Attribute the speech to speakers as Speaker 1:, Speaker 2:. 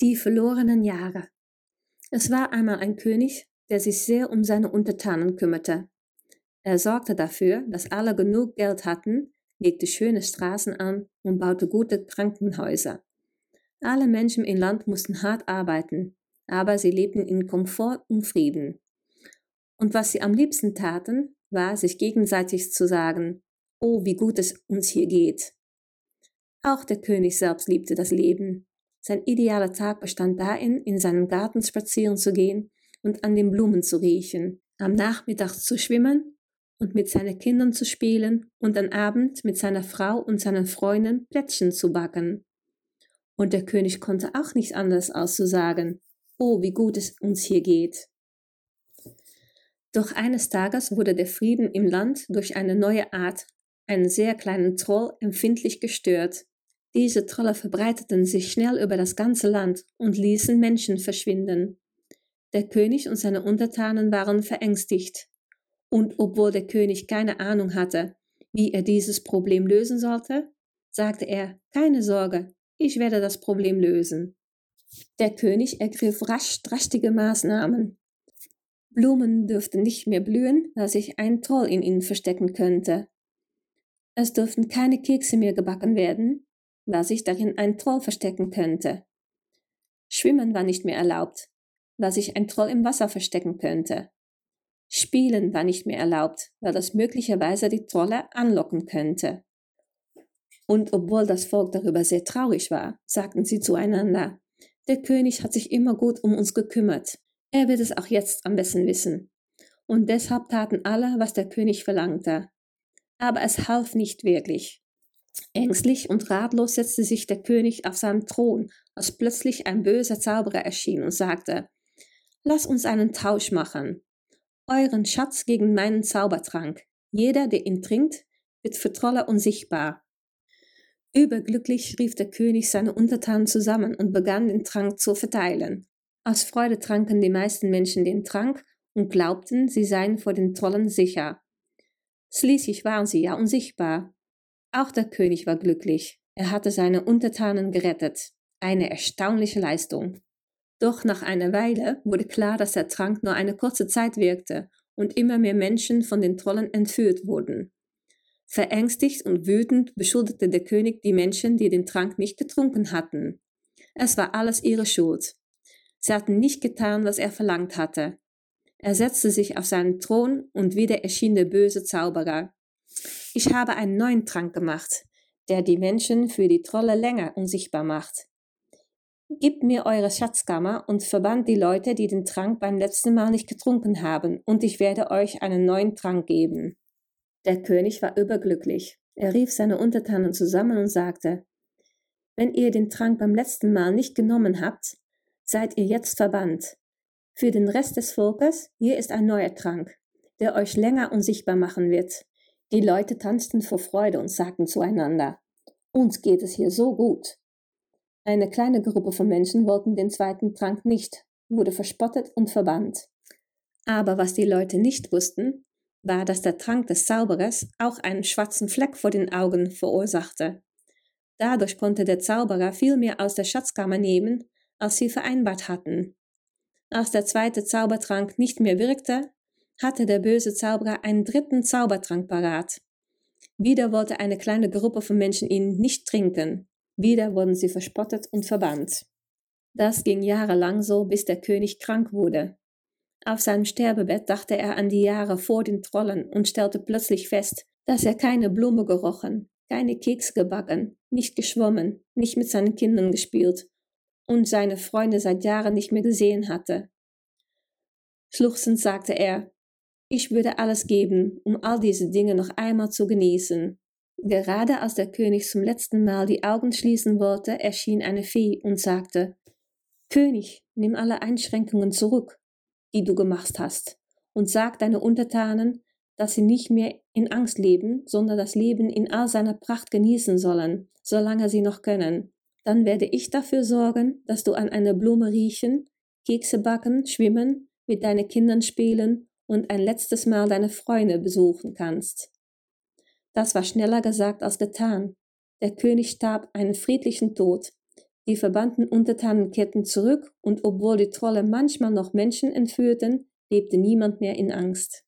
Speaker 1: Die verlorenen Jahre. Es war einmal ein König, der sich sehr um seine Untertanen kümmerte. Er sorgte dafür, dass alle genug Geld hatten, legte schöne Straßen an und baute gute Krankenhäuser. Alle Menschen im Land mussten hart arbeiten, aber sie lebten in Komfort und Frieden. Und was sie am liebsten taten, war, sich gegenseitig zu sagen, oh, wie gut es uns hier geht. Auch der König selbst liebte das Leben. Sein idealer Tag bestand darin, in seinen Garten spazieren zu gehen und an den Blumen zu riechen, am Nachmittag zu schwimmen und mit seinen Kindern zu spielen und am Abend mit seiner Frau und seinen Freunden Plätzchen zu backen. Und der König konnte auch nicht anders als zu sagen, oh, wie gut es uns hier geht. Doch eines Tages wurde der Frieden im Land durch eine neue Art, einen sehr kleinen Troll, empfindlich gestört. Diese Trolle verbreiteten sich schnell über das ganze Land und ließen Menschen verschwinden. Der König und seine Untertanen waren verängstigt. Und obwohl der König keine Ahnung hatte, wie er dieses Problem lösen sollte, sagte er, keine Sorge, ich werde das Problem lösen. Der König ergriff rasch drastige Maßnahmen. Blumen dürften nicht mehr blühen, da sich ein Troll in ihnen verstecken könnte. Es dürften keine Kekse mehr gebacken werden, da sich darin ein Troll verstecken könnte. Schwimmen war nicht mehr erlaubt, da sich ein Troll im Wasser verstecken könnte. Spielen war nicht mehr erlaubt, weil das möglicherweise die Trolle anlocken könnte. Und obwohl das Volk darüber sehr traurig war, sagten sie zueinander, der König hat sich immer gut um uns gekümmert. Er wird es auch jetzt am besten wissen. Und deshalb taten alle, was der König verlangte. Aber es half nicht wirklich. Ängstlich und ratlos setzte sich der König auf seinen Thron, als plötzlich ein böser Zauberer erschien und sagte, Lass uns einen Tausch machen. Euren Schatz gegen meinen Zaubertrank. Jeder, der ihn trinkt, wird für Trolle unsichtbar. Überglücklich rief der König seine Untertanen zusammen und begann den Trank zu verteilen. Aus Freude tranken die meisten Menschen den Trank und glaubten, sie seien vor den Trollen sicher. Schließlich waren sie ja unsichtbar. Auch der König war glücklich. Er hatte seine Untertanen gerettet. Eine erstaunliche Leistung. Doch nach einer Weile wurde klar, dass der Trank nur eine kurze Zeit wirkte und immer mehr Menschen von den Trollen entführt wurden. Verängstigt und wütend beschuldigte der König die Menschen, die den Trank nicht getrunken hatten. Es war alles ihre Schuld. Sie hatten nicht getan, was er verlangt hatte. Er setzte sich auf seinen Thron und wieder erschien der böse Zauberer. Ich habe einen neuen Trank gemacht, der die Menschen für die Trolle länger unsichtbar macht. Gebt mir eure Schatzkammer und verbannt die Leute, die den Trank beim letzten Mal nicht getrunken haben, und ich werde euch einen neuen Trank geben. Der König war überglücklich. Er rief seine Untertanen zusammen und sagte, Wenn ihr den Trank beim letzten Mal nicht genommen habt, seid ihr jetzt verbannt. Für den Rest des Volkes, hier ist ein neuer Trank, der euch länger unsichtbar machen wird. Die Leute tanzten vor Freude und sagten zueinander, uns geht es hier so gut. Eine kleine Gruppe von Menschen wollten den zweiten Trank nicht, wurde verspottet und verbannt. Aber was die Leute nicht wussten, war, dass der Trank des Zauberers auch einen schwarzen Fleck vor den Augen verursachte. Dadurch konnte der Zauberer viel mehr aus der Schatzkammer nehmen, als sie vereinbart hatten. Als der zweite Zaubertrank nicht mehr wirkte, hatte der böse Zauberer einen dritten Zaubertrank parat. Wieder wollte eine kleine Gruppe von Menschen ihn nicht trinken. Wieder wurden sie verspottet und verbannt. Das ging jahrelang so, bis der König krank wurde. Auf seinem Sterbebett dachte er an die Jahre vor den Trollen und stellte plötzlich fest, dass er keine Blume gerochen, keine Keks gebacken, nicht geschwommen, nicht mit seinen Kindern gespielt und seine Freunde seit Jahren nicht mehr gesehen hatte. Schluchzend sagte er, ich würde alles geben, um all diese Dinge noch einmal zu genießen. Gerade als der König zum letzten Mal die Augen schließen wollte, erschien eine Fee und sagte, König, nimm alle Einschränkungen zurück die du gemacht hast, und sag deine Untertanen, dass sie nicht mehr in Angst leben, sondern das Leben in all seiner Pracht genießen sollen, solange sie noch können. Dann werde ich dafür sorgen, dass du an einer Blume riechen, Kekse backen, schwimmen, mit deinen Kindern spielen und ein letztes Mal deine Freunde besuchen kannst. Das war schneller gesagt als getan. Der König starb einen friedlichen Tod. Die verbannten Untertanen kehrten zurück und obwohl die Trolle manchmal noch Menschen entführten, lebte niemand mehr in Angst.